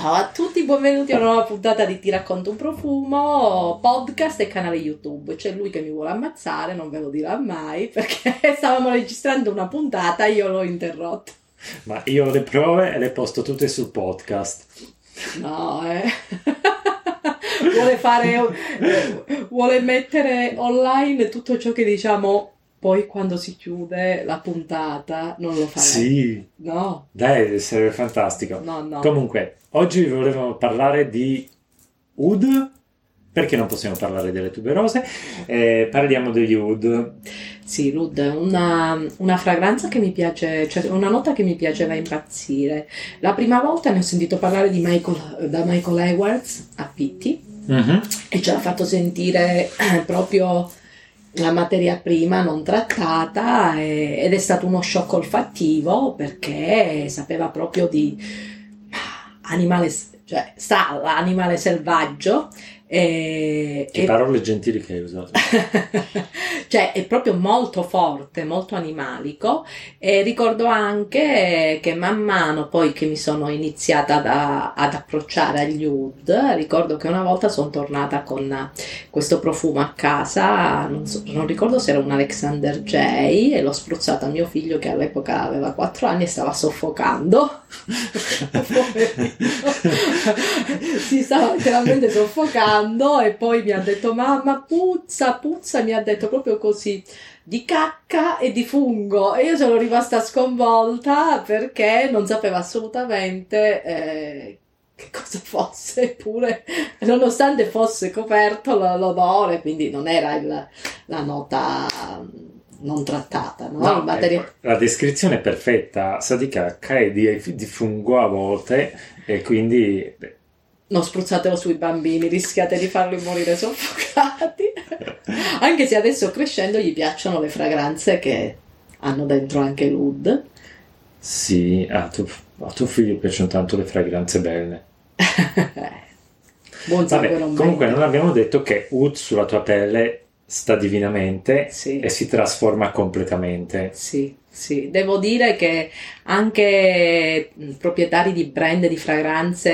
Ciao a tutti, benvenuti a una nuova puntata di Ti racconto un profumo, podcast e canale YouTube. C'è lui che mi vuole ammazzare, non ve lo dirà mai perché stavamo registrando una puntata e io l'ho interrotto. Ma io ho le prove e le posto tutte sul podcast. No, eh. vuole fare, vuole mettere online tutto ciò che diciamo poi quando si chiude la puntata non lo farei. Sì. No. Dai, sarebbe fantastico. No, no. Comunque, oggi volevamo parlare di Oud. Perché non possiamo parlare delle tuberose? Eh, parliamo degli Oud. Sì, Lud è una, una, fragranza che mi piace, cioè una nota che mi piaceva impazzire. La prima volta ne ho sentito parlare di Michael, da Michael Edwards a Pitti Mhm. e ce l'ha fatto sentire eh, proprio la materia prima non trattata e- ed è stato uno shock olfattivo perché sapeva proprio di animale, cioè sa l'animale selvaggio e, Che e- parole gentili che hai usato. cioè è proprio molto forte, molto animalico e ricordo anche che man mano poi che mi sono iniziata ad, ad approcciare agli oud, ricordo che una volta sono tornata con questo profumo a casa, non, so- non ricordo se era un Alexander J e l'ho spruzzato a mio figlio che all'epoca aveva 4 anni e stava soffocando. Si stava letteralmente soffocando e poi mi ha detto mamma puzza, puzza, mi ha detto proprio così di cacca e di fungo e io sono rimasta sconvolta perché non sapevo assolutamente eh, che cosa fosse eppure nonostante fosse coperto l'odore quindi non era il- la nota mm, non trattata no? No, materia- ecco, la descrizione è perfetta, sa di cacca e di, di fungo a volte e quindi Non spruzzatelo sui bambini, rischiate di farli morire soffocati. anche se adesso crescendo gli piacciono le fragranze che hanno dentro anche l'oud. sì, a tuo, a tuo figlio piacciono tanto le fragranze belle. Buon Vabbè, non comunque non abbiamo detto che Oud sulla tua pelle sta divinamente Sì. e si trasforma completamente. Sì, sì, devo dire che anche proprietari di brand di fragranze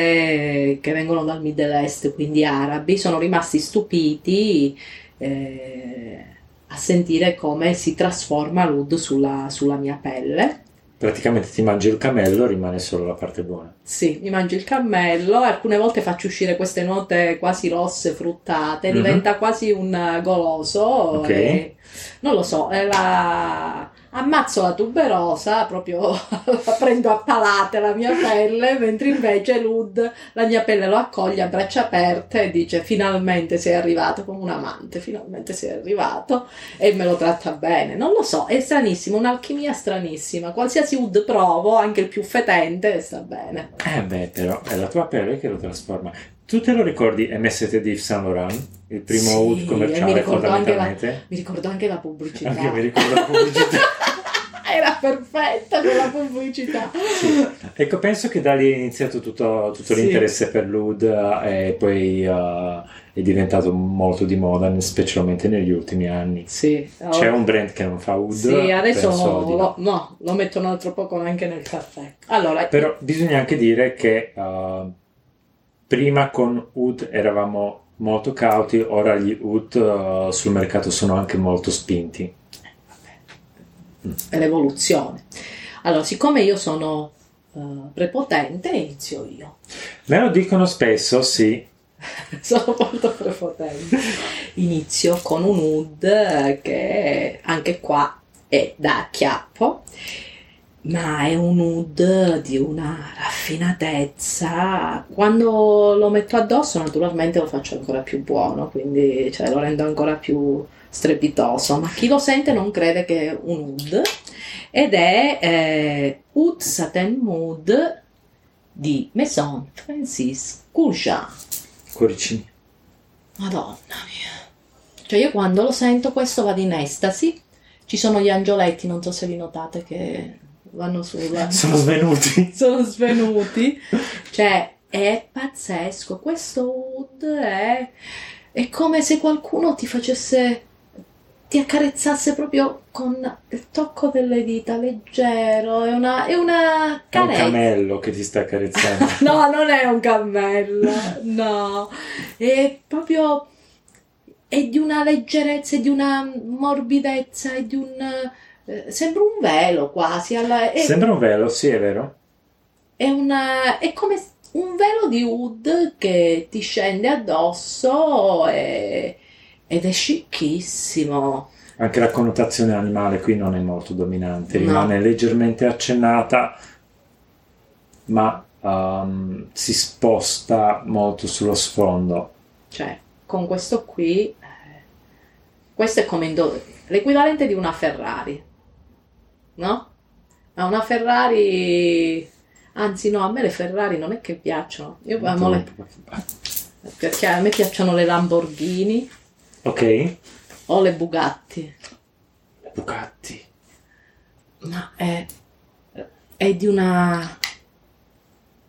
che vengono dal Middle East, quindi arabi, sono rimasti stupiti eh, a sentire come si trasforma l'oud sulla, sulla mia pelle. Praticamente ti mangi il cammello, rimane solo la parte buona. Sì, mi mangio il cammello, alcune volte faccio uscire queste note quasi rosse, fruttate, Mhm. diventa quasi un goloso. Ok. e- non lo so, è la... ammazzo la tuberosa, proprio prendo a palate la mia pelle, mentre invece Lud la mia pelle lo accoglie a braccia aperte e dice finalmente sei arrivato come un amante, finalmente sei arrivato e me lo tratta bene. Non lo so, è stranissimo, un'alchimia stranissima. Qualsiasi wood provo, anche il più fetente, sta bene. Eh beh, però è la tua pelle che lo trasforma. Tu te lo ricordi MST di Yves Saint Laurent? Il primo Sì, Oud e mi commerciale anche la- fondamentalmente? Mi ricordo anche la pubblicità. Anche mi ricordo la pubblicità. Era perfetta quella pubblicità. Sì. Ecco, penso che da lì è iniziato tutto, tutto Sì. l'interesse per l'Oud eh, e poi eh, è diventato molto di moda, specialmente negli ultimi anni. Sì, C'è un brand che non fa Oud? Sì, adesso lo, no, lo metto un altro poco anche nel caffè. Allora, Però bisogna anche dire che eh, prima con Oud eravamo molto cauti, ora gli Oud eh, sul mercato sono anche molto spinti. è l'evoluzione. Allora, siccome io sono eh, prepotente, inizio io. Me lo dicono spesso, sì. sono molto prepotente. Inizio con un oud eh, che anche qua è da acchiappo, ma è un oud di una raffinatezza. Quando lo metto addosso, naturalmente lo faccio ancora più buono, quindi cioè, lo rendo ancora più strepitoso. Ma chi lo sente non crede che è un oud. Ed è eh, Oud Satin Mood di Maison Francis Courgeat. Cuoricini. Madonna mia. Cioè io quando lo sento questo vado in estasi. Ci sono gli angioletti, non so se li notate che vanno sulla... Sono svenuti. sono svenuti. Cioè è pazzesco. Questo wood è... è come se qualcuno ti facesse ti accarezzasse proprio con il tocco delle dita leggero, è una, è una È un carezza. cammello che ti sta accarezzando. no, non è un cammello, no, è proprio è di una leggerezza, è di una morbidezza, è di un eh, sembra un velo quasi, alla- è, Sembra un velo, sì, è vero? è una, è come un velo di Wood che ti scende addosso e- ed è scicchissimo. Anche la connotazione animale qui non è molto dominante, No. rimane leggermente accennata, ma um, si sposta molto sullo sfondo. Cioè, con questo qui, eh, questo è come indo- l'equivalente di una Ferrari, no? Ma una Ferrari, anzi no, a me le Ferrari non è che piacciono, io amo le- perché a me piacciono le Lamborghini Ok, o le Bugatti, Bugatti. ma è, è di una...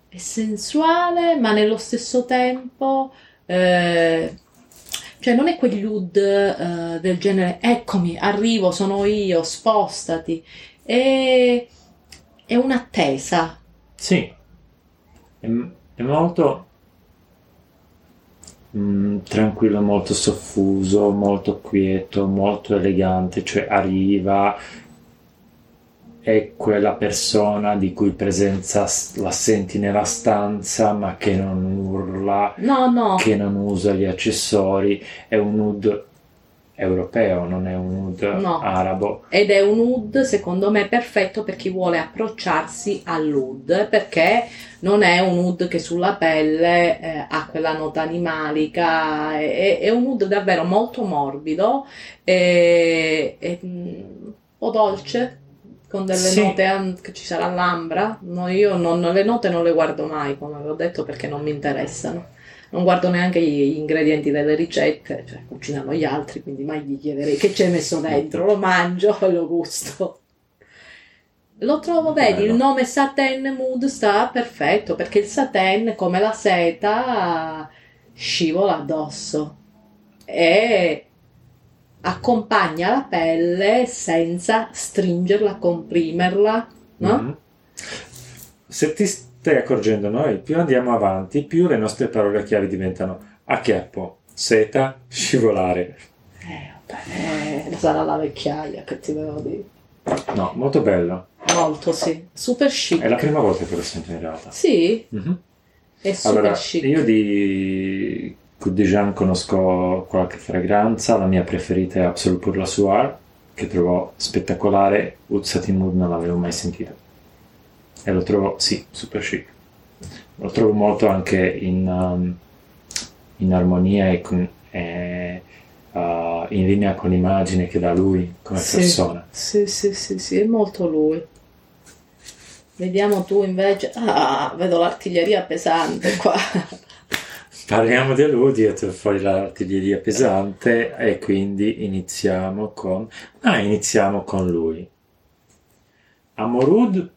è sensuale, ma nello stesso tempo... eh, cioè non è quegli oud eh, del genere eccomi, arrivo, sono io, spostati. È, è un'attesa. Sì, è, è molto mm, tranquillo, molto soffuso, molto quieto, molto elegante, cioè arriva, è quella persona di cui presenza la senti nella stanza, ma che non urla, No, no, che non usa gli accessori, è un oud europeo, non è un oud No. arabo. ed è un oud secondo me perfetto per chi vuole approcciarsi all'oud, perché non è un oud che sulla pelle eh, ha quella nota animalica, è, è un oud davvero molto morbido e, e, mm, un po' dolce. Con delle Sì. note che ci sarà l'ambra, no, io non, le note non le guardo mai, come avevo detto, perché non mi interessano. Non guardo neanche gli ingredienti delle ricette, cioè cucinano gli altri, quindi mai gli chiederei che ci hai messo dentro, lo mangio e lo gusto. Lo trovo, vedi, Bello. il nome Satin Mood sta perfetto, perché il satin, come la seta, scivola addosso e accompagna la pelle senza stringerla, comprimerla, no? Mhm. Se ti stai accorgendo, noi più andiamo avanti, più le nostre parole chiavi diventano acchiappo, seta, scivolare. Eh, vabbè, eh, sarà la vecchiaia che ti devo dire. No, molto bello. Molto, sì. Super chic. È la prima volta che lo sento in realtà. Sì, Mhm. è super Allora, chic. io di Jean conosco qualche fragranza, la mia preferita è Absolute Pour la Soir, che trovo spettacolare, Mood non l'avevo mai sentito. E lo trovo, sì, super chic. Lo trovo molto anche in, um, in armonia e con- e, uh, in linea con l'immagine che dà lui come Sì. persona. Sì, sì, sì, sì, è molto lui. Vediamo tu invece. Ah, vedo l'artiglieria pesante qua. Parliamo di Aludi e tu fuori l'artiglieria pesante e quindi iniziamo con... Ah, iniziamo con lui. Amorud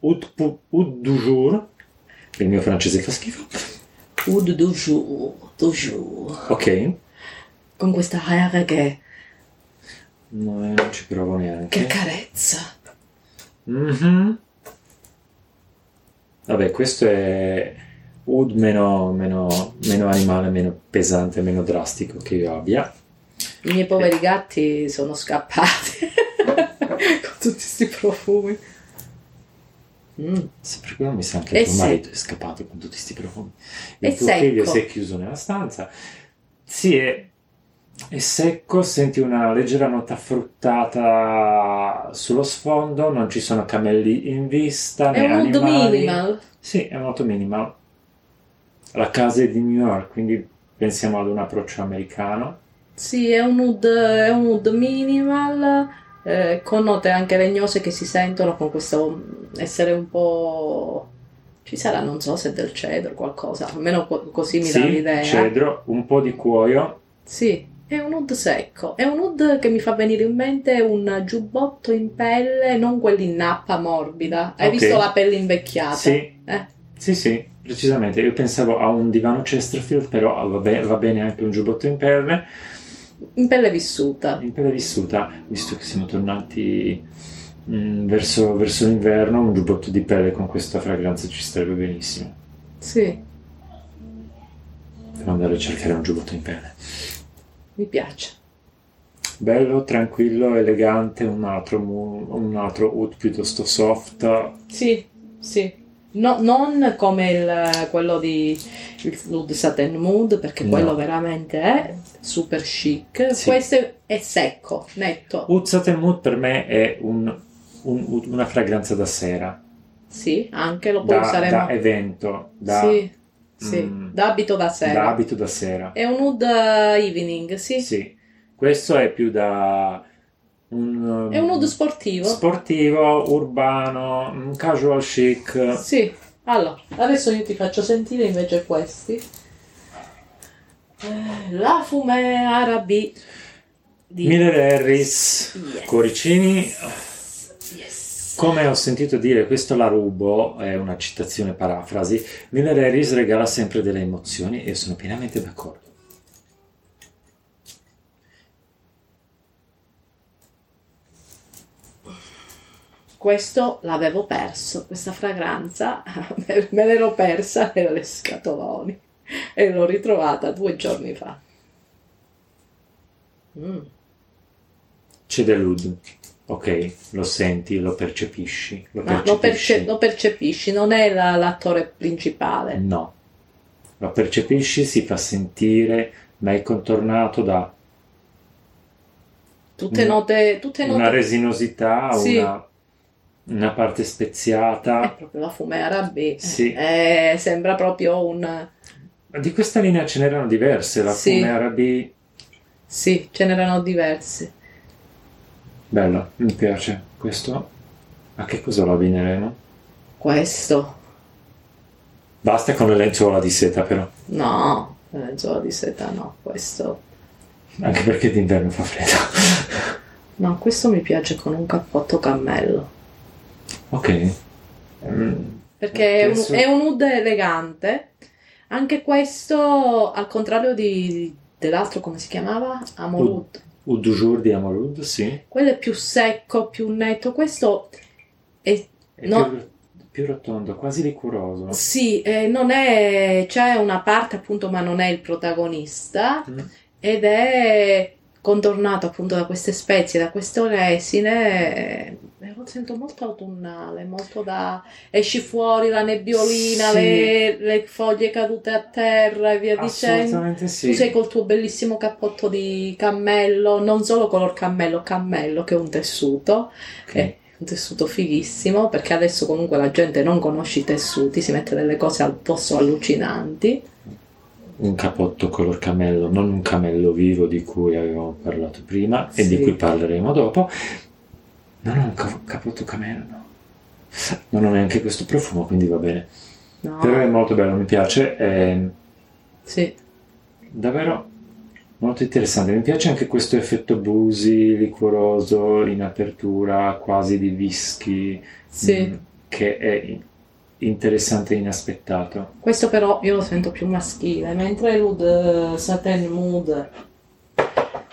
Oud, Oud du jour. Il mio francese fa schifo. Oud du jour, du jour. Ok. Con questa aria che, No, non ci provo che neanche. carezza. Mhm. Vabbè, questo è Oud meno, meno, meno animale, meno pesante, meno drastico che io abbia. I miei poveri gatti sono scappati con tutti questi profumi. Mm. Sì, per quello mi sa che È il tuo marito è scappato con tutti questi profumi. È Il tuo figlio secco. si è chiuso nella stanza. Sì, è, è secco, senti una leggera nota fruttata sullo sfondo, non ci sono cammelli in vista, È né animali. minimal. Sì, è molto minimal. La casa è di New York, quindi pensiamo ad un approccio americano. Sì, è un oud, è un oud minimal, eh, con note anche legnose che si sentono con questo essere un po'... Ci sarà, non so se del cedro qualcosa, almeno co- così mi dà sì, l'idea. cedro, un po' di cuoio. Sì, è un oud secco, è un oud che mi fa venire in mente un giubbotto in pelle, non quelli in nappa morbida. Hai Ok. visto la pelle invecchiata? Sì, Eh, Sì, sì, precisamente. Io pensavo a un divano Chesterfield, però va, be- va bene anche un giubbotto in pelle. In pelle vissuta. In pelle vissuta, visto che siamo tornati mm, verso, verso l'inverno, un giubbotto di pelle con questa fragranza ci starebbe benissimo. Sì, Devo andare a cercare un giubbotto in pelle. mi piace. Bello, tranquillo, elegante, un altro, un altro oud piuttosto soft. Sì, sì. No- non come il- quello di Nude Satin Mood, perché No. quello veramente è super chic. Sì. Questo è, secco, netto. Oud Satin Mood per me è un- un- oud- una fragranza da sera, Sì, anche lo poi da, useremo. da evento, da, Sì, sì, mm, d'abito da sera. da abito da sera. È un nude evening, sì. Sì, questo è più da un, È un nude sportivo. sportivo, urbano, un casual chic. Sì. Allora, adesso io ti faccio sentire invece questi. Eh, La Fumé Arabi di Miller Harris, Yes. cuoricini. Come ho sentito dire, questo la rubo, è una citazione parafrasi. Miller Harris regala sempre delle emozioni e sono pienamente d'accordo. Questo l'avevo perso, questa fragranza me l'ero persa nelle scatoloni e l'ho ritrovata due giorni fa. Mm. C'è dell'oud, ok, lo senti, lo percepisci, lo Ma lo, percepisci. perce- lo percepisci, non è la- l'attore principale. No, lo percepisci, si fa sentire, ma è contornato da Tutte note, tutte note una resinosità, Sì. una, una parte È speziata. proprio la Fumé Arabi. Sì. Eh, sembra proprio un... Di questa linea ce n'erano diverse, la Sì. Fume Arabi, Sì, ce n'erano diversi. Bello, mi piace. Questo, a che cosa lo abbineremo? Questo, Basta con le lenzuola di seta però, no, la lenzuola di seta no, questo... anche perché d'inverno fa freddo. No, questo mi piace con un cappotto cammello. ok. Mm, Perché è un, è nude elegante. Anche questo, al contrario di, dell'altro, come si chiamava? Amorud. Oud du jour di Amorud, sì. Quello è più secco, più netto. Questo è È No. più, più rotondo, quasi liquoroso. Sì, eh, non è, c'è una parte appunto, ma non è il protagonista Mm. ed è contornato appunto da queste spezie, da queste resine. eh, lo sento molto autunnale, molto da esci fuori la nebbiolina, Sì. le, le foglie cadute a terra e via dicendo. Sì. Tu sei col tuo bellissimo cappotto di cammello, non solo color cammello, cammello che è un tessuto. Ok. È un tessuto fighissimo perché adesso comunque la gente non conosce i tessuti, si mette delle cose al posto allucinanti. Un capotto color camello, non un camello vivo di cui avevamo parlato prima e di cui parleremo dopo. Non ho un ca- capotto camello, no. Non ho neanche questo profumo, quindi va bene. No, Però è molto bello, mi piace, è sì, davvero molto interessante. Mi piace anche questo effetto busi, liquoroso, in apertura, quasi di whisky, sì. mm, che è interessante e inaspettato. Questo però io lo sento più maschile, mentre l'Oud Satin Mood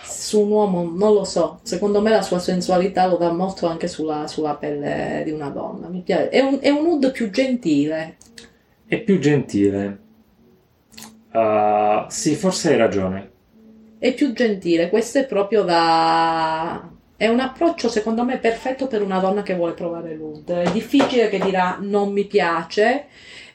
su un uomo non lo so, secondo me la sua sensualità lo dà molto anche sulla, sulla pelle di una donna. Mi piace. È un, è un oud più gentile. È più gentile. Ah, sì, forse hai ragione. È più gentile, questo è proprio da... È un approccio secondo me perfetto per una donna che vuole provare l'oud. È difficile che dirà non mi piace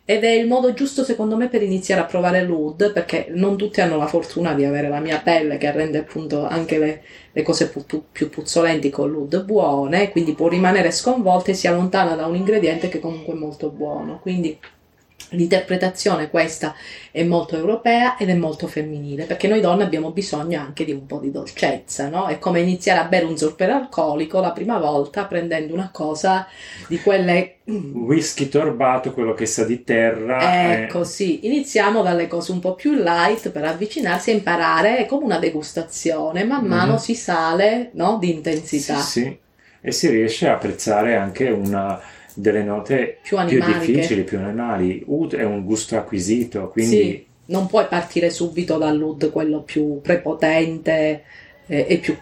ed è il modo giusto secondo me per iniziare a provare l'oud perché non tutti hanno la fortuna di avere la mia pelle che rende appunto anche le, le cose pu- pu- più puzzolenti con l'oud buone, quindi può rimanere sconvolta e si allontana da un ingrediente che comunque è molto buono. Quindi l'interpretazione questa è molto europea ed è molto femminile, perché noi donne abbiamo bisogno anche di un po' di dolcezza, no? È come iniziare a bere un zucchero alcolico la prima volta prendendo una cosa di quelle... Whisky torbato, quello che sa di terra. Ecco, sì, iniziamo dalle cose un po' più light per avvicinarsi e imparare, è come una degustazione, man mano Mhm. si sale, no? Di eh, intensità. Sì, sì. E si riesce a apprezzare anche una delle note Più più difficili, più animali. Oud è un gusto acquisito, quindi Sì, non puoi partire subito dall'oud quello più prepotente, è, è più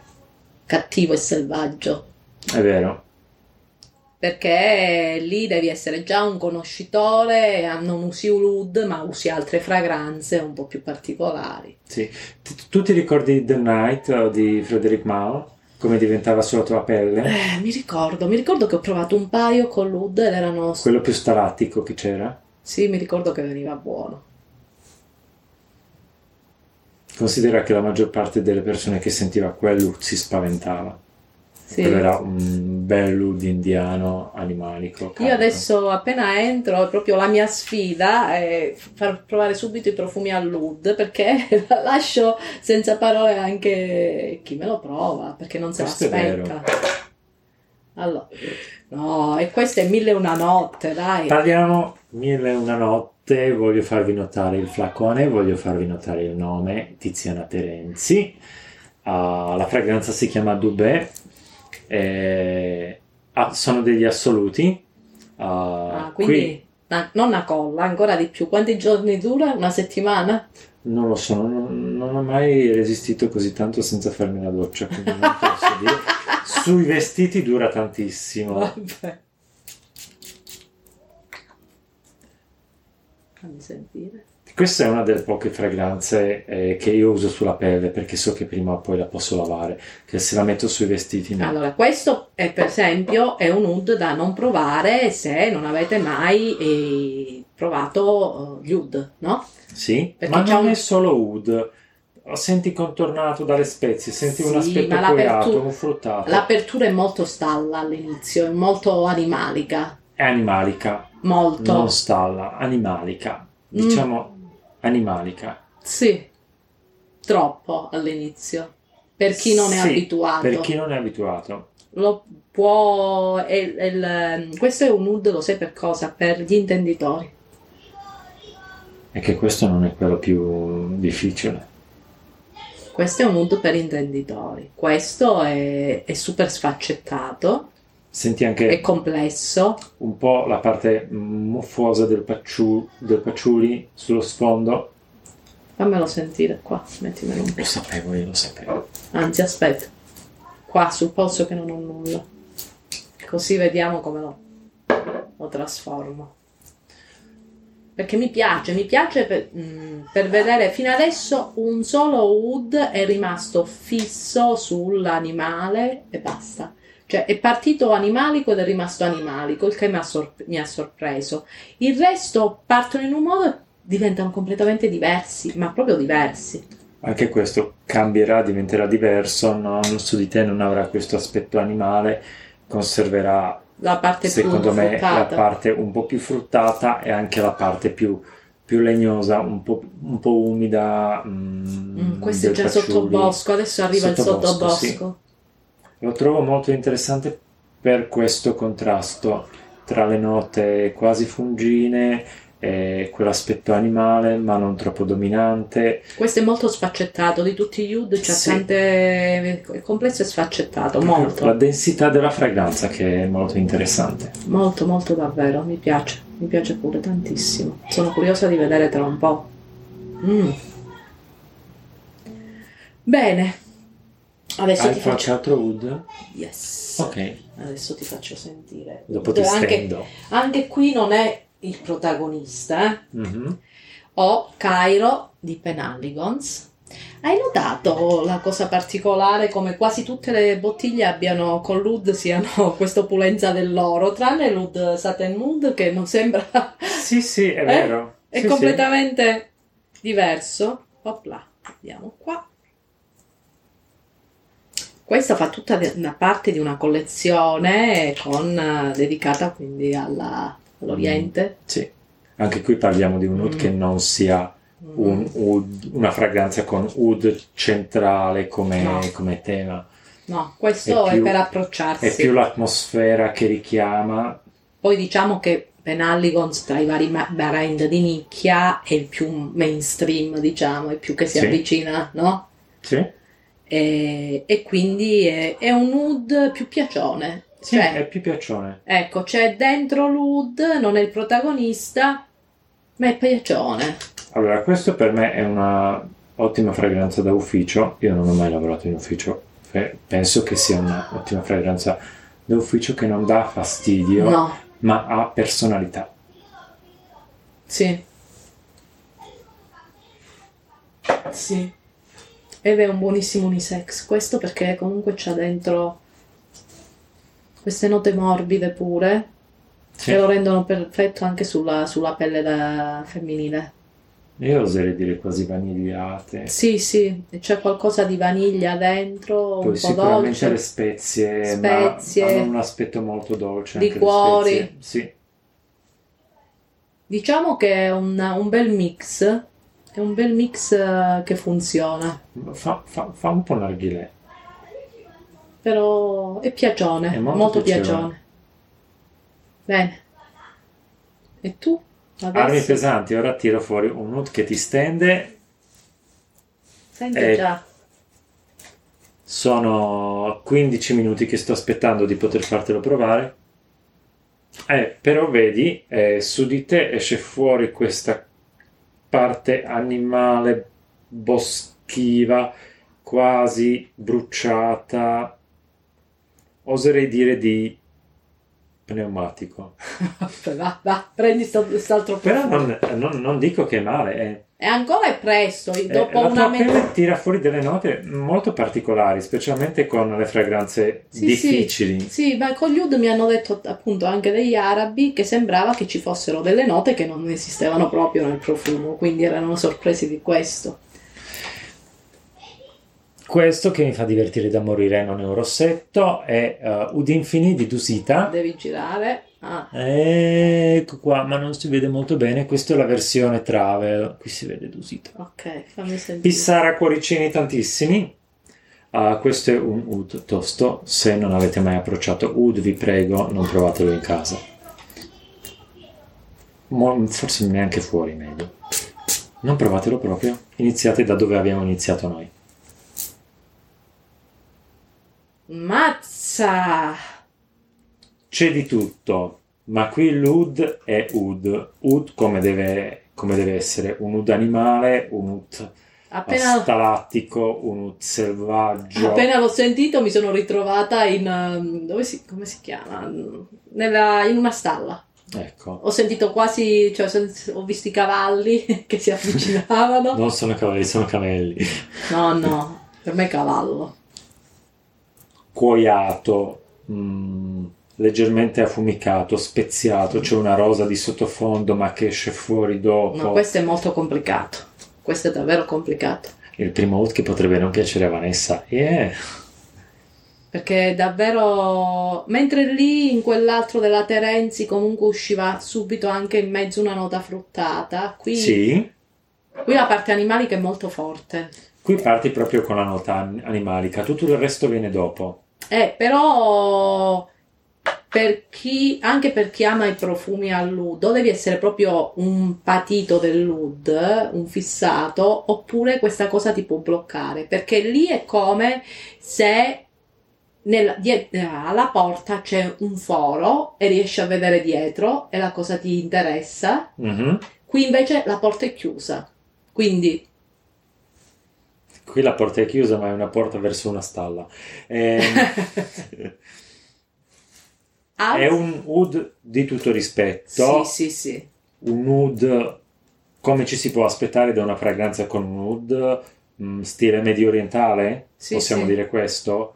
cattivo e selvaggio. È vero. Perché lì devi essere già un conoscitore, non usi Ulud, ma usi altre fragranze un po' più particolari. Sì. Tu ti ricordi The Night eh, di Frederic Mao? Come diventava sulla tua pelle? Eh, mi ricordo, mi ricordo che ho provato un paio con l'Ud ed erano... Quello più stalattico che c'era? Sì, mi ricordo che veniva buono. Considera che la maggior parte delle persone che sentiva quello si spaventava. Sì. Quello era un bel oud indiano animalico. Io carico. adesso appena entro, proprio la mia sfida è far provare subito i profumi all'Ud perché la lascio senza parole anche chi me lo prova perché non se Questo l'aspetta. Allora, no, e questa è mille e una notte, dai. Parliamo mille e una notte, voglio farvi notare il flacone, voglio farvi notare il nome, Tiziana Terenzi. Ah, la fragranza si chiama Dubé. Eh, ah, sono degli assoluti. Ah, Ah, quindi qui na- non una colla, ancora di più. Quanti giorni dura? Una settimana? non lo so, non, non ho mai resistito così tanto senza farmi la doccia, quindi non posso dire. Sui vestiti dura tantissimo. Vabbè. Fammi sentire. Questa è una delle poche fragranze eh, che io uso sulla pelle perché so che prima o poi la posso lavare, che se la metto sui vestiti no. Allora, questo è per esempio è un oud da non provare se non avete mai eh, provato eh, gli oud, no? Sì, Perché ma non un- è solo oud. Senti contornato dalle spezie, senti un Sì, aspetto ma l'apertura- coiato, un fruttato. L'apertura è molto stalla all'inizio, è molto animalica, È animalica, molto. non stalla, animalica. Mm. Animalica. Sì, troppo all'inizio. Per chi non è Sì, abituato. Per chi non è abituato. Lo può. è- è il- questo è un oud, lo sai per cosa? Per gli intenditori. E che questo non è quello più difficile. Questo è un oud per intenditori. Questo è, è super sfaccettato, Senti anche è complesso. un po' la parte muffosa del, pacciu- del patchouli sullo sfondo. Fammelo sentire qua, mettimelo un po'. Lo sapevo, io lo sapevo. Anzi, aspetta. Qua sul polso che non ho nulla. Così vediamo come lo, lo trasformo. Perché mi piace, mi piace per, mm, per vedere fino adesso un solo wood è rimasto fisso sull'animale e basta. Cioè è partito animalico ed è rimasto animalico, il che mi ha, sorp- mi ha sorpreso. Il resto partono in un modo e diventano completamente diversi, ma proprio diversi. Anche questo cambierà, diventerà diverso, no? su di te non avrà questo aspetto animale, conserverà La parte secondo me fruttata. la parte un po' più fruttata e anche la parte più, più legnosa, un po', un po' umida. mm, Mm, questo è già patchouli. sottobosco, adesso arriva il Sottobosco, sottobosco. Lo trovo molto interessante per questo contrasto tra le note quasi fungine e quell'aspetto animale ma non troppo dominante. Questo è molto sfaccettato, di tutti gli oud c'ha Sì. tante... è complesso e sfaccettato, molto, La densità della fragranza che è molto interessante. molto, molto davvero, mi piace, mi piace pure tantissimo. Sono curiosa di vedere tra un po'. Mm. Bene, adesso Hai ti faccio... altro wood? Yes, Ok, adesso ti faccio sentire. dopo ti anche, anche qui non è il protagonista, eh. Mhm. o Cairo di Penalligons. Hai notato la cosa particolare come quasi tutte le bottiglie abbiano con l'Ud siano questa opulenza dell'oro, tranne l'Ud Satin Mood che non sembra Sì, sì, è vero. è Sì, completamente diverso. Opla, vediamo qua. Questa fa tutta una parte di una collezione con, eh, dedicata quindi alla- all'Oriente. Sì. Sì. Anche qui parliamo di un oud Mm. che non sia un oud- una fragranza con oud centrale come, No. come tema. No, questo È è, più- per approcciarsi. È più l'atmosfera che richiama. Poi diciamo che Penalligons tra i vari brand di nicchia è il più mainstream, diciamo, è più che si Sì. avvicina, no? Sì, E, e quindi è, è un nude più piacione. sì Cioè, è più piaccione. ecco, c'è dentro l'Ud, non è il protagonista, ma è piacione. Allora, questo per me è una ottima fragranza da ufficio. Io non ho mai lavorato in ufficio, penso che sia un'ottima fragranza da ufficio che non dà fastidio, No, ma ha personalità. sì. Sì. Ed è un buonissimo unisex. Questo perché comunque c'ha dentro queste note morbide pure Sì. che lo rendono perfetto anche sulla, sulla pelle da- femminile. Io oserei dire quasi vanigliate. Sì, sì, c'è qualcosa di vaniglia dentro, un Poi po' sicuramente dolce. le spezie, Spezie. hanno un aspetto molto dolce. le Liquori. Sì. Diciamo che è un, un bel mix, è un bel mix eh, che funziona, Fa, fa- fa un po' narghilè. però è piagione, È molto molto, piagione. Bene. E tu? Armi Adesso? pesanti, ora tiro fuori un nude che ti stende. Senti Eh, già. Sono 15 minuti che sto aspettando di poter fartelo provare. Eh, però vedi, eh, su di te esce fuori questa parte animale boschiva, quasi bruciata, oserei dire di pneumatico. Va, va, prendi quest'altro Però non, non- non dico che è male, eh. E ancora è presto, Eh, dopo la una pelle tira fuori delle note molto particolari, specialmente con le fragranze Sì, difficili. Sì, sì, ma con gli Ud mi hanno detto appunto anche degli arabi che sembrava che ci fossero delle note che non esistevano proprio nel profumo, quindi erano sorpresi di questo. Questo che mi fa divertire da morire non è un rossetto, è uh, Ud Infini di Dusita. Devi girare. Ah, Ecco qua, ma non si vede molto bene. Questa è la versione travel. Qui si vede Dusita. ok, fammi sentire. Pissara cuoricini tantissimi. Ah, questo è un Ud tosto. Se non avete mai approcciato Ud, vi prego, non provatelo in casa. Mo- forse neanche fuori meglio. Non provatelo proprio. Iniziate da dove abbiamo iniziato noi. Mazza! C'è di tutto, ma qui l'Ud è Ud. Ud come deve, come deve essere, un Ud animale, un Ud Appena, stalattico, un Ud selvaggio. appena l'ho sentito mi sono ritrovata in... um, dove si, come si chiama? Nella- in una stalla. Ecco, Ho sentito quasi, cioè ho visto i cavalli che si avvicinavano. non sono cavalli, sono camelli. No, no, per me è cavallo. Cuoiato, mm, leggermente affumicato, speziato, c'è una rosa di sottofondo ma che esce fuori dopo. No, questo è molto complicato. Questo è davvero complicato. Il primo Ud che potrebbe non piacere a Vanessa. Yeah. Perché davvero. Mentre lì in quell'altro della Terenzi comunque usciva subito anche in mezzo una nota fruttata. Qui, Sì, qui la parte animalica è molto forte. Qui parti proprio con la nota an- animalica, tutto il resto viene dopo. Eh, però. Per chi, anche per chi ama i profumi al ludo, devi essere proprio un patito del lud, un fissato, oppure questa cosa ti può bloccare, perché lì è come se nella- die- eh, alla porta c'è un foro e riesci a vedere dietro e la cosa ti interessa. Mhm. Qui invece la porta è chiusa. Quindi Qui la porta è chiusa, ma è una porta verso una stalla. Ehm, è un Ud di tutto rispetto, Sì, sì, sì. un Ud come ci si può aspettare da una fragranza con un Ud mm, stile medio orientale, Sì, possiamo sì. dire questo.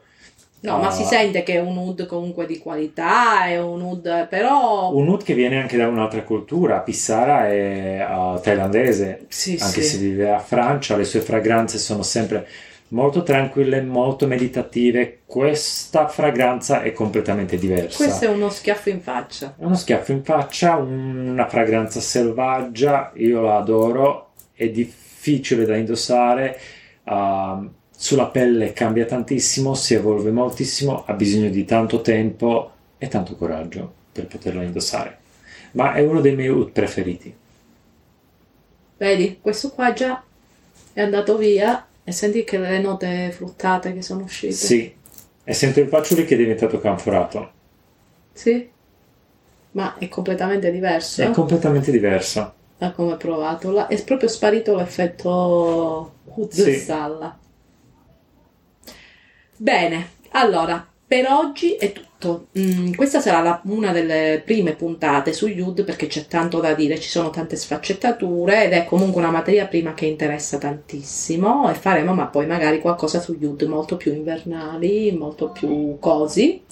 No, ma Ah, si sente che è un oud comunque di qualità, è un oud, però... Un Ud che viene anche da un'altra cultura, Pissara è uh, thailandese, Sì, anche sì. se vive a Francia, le sue fragranze sono sempre molto tranquille, molto meditative. Questa fragranza è completamente diversa. Questo è uno schiaffo in faccia. È uno schiaffo in faccia, una fragranza selvaggia, io la adoro, è difficile da indossare, uh, sulla pelle cambia tantissimo, si evolve moltissimo, ha bisogno di tanto tempo e tanto coraggio per poterla indossare. Ma è uno dei miei oud preferiti. Vedi, questo qua già è andato via e senti che le note fruttate che sono uscite. Sì, e sento il faccioli che è diventato canforato. Sì? Ma è completamente diverso. È completamente diverso. da come provato. La- è proprio sparito l'effetto Hutzsalla. Bene, allora, per oggi è tutto. Mm, questa sarà la- una delle prime puntate su Yud perché c'è tanto da dire, ci sono tante sfaccettature ed è comunque una materia prima che interessa tantissimo e faremo ma poi magari qualcosa su Yud molto più invernali, molto più cosi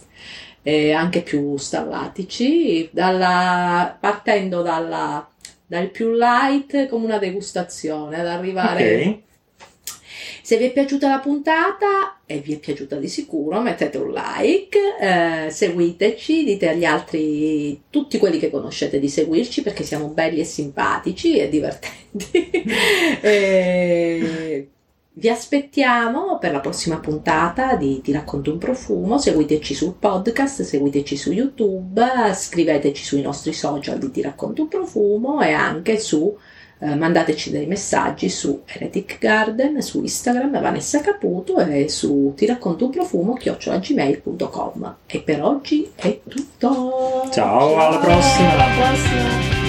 e anche più stallatici, dalla- partendo dalla- dal più light come una degustazione, ad arrivare Ok. Se vi è piaciuta la puntata, e vi è piaciuta di sicuro, mettete un like, eh, seguiteci, dite agli altri, tutti quelli che conoscete di seguirci perché siamo belli e simpatici e divertenti. E vi aspettiamo per la prossima puntata di Ti racconto un profumo, seguiteci sul podcast, seguiteci su YouTube, scriveteci sui nostri social di Ti racconto un profumo e anche su eh, mandateci dei messaggi su Heretic Garden, su Instagram Vanessa Caputo e su ti racconto un profumo chiocciolagmail.com e per oggi è tutto. Ciao, alla prossima. alla prossima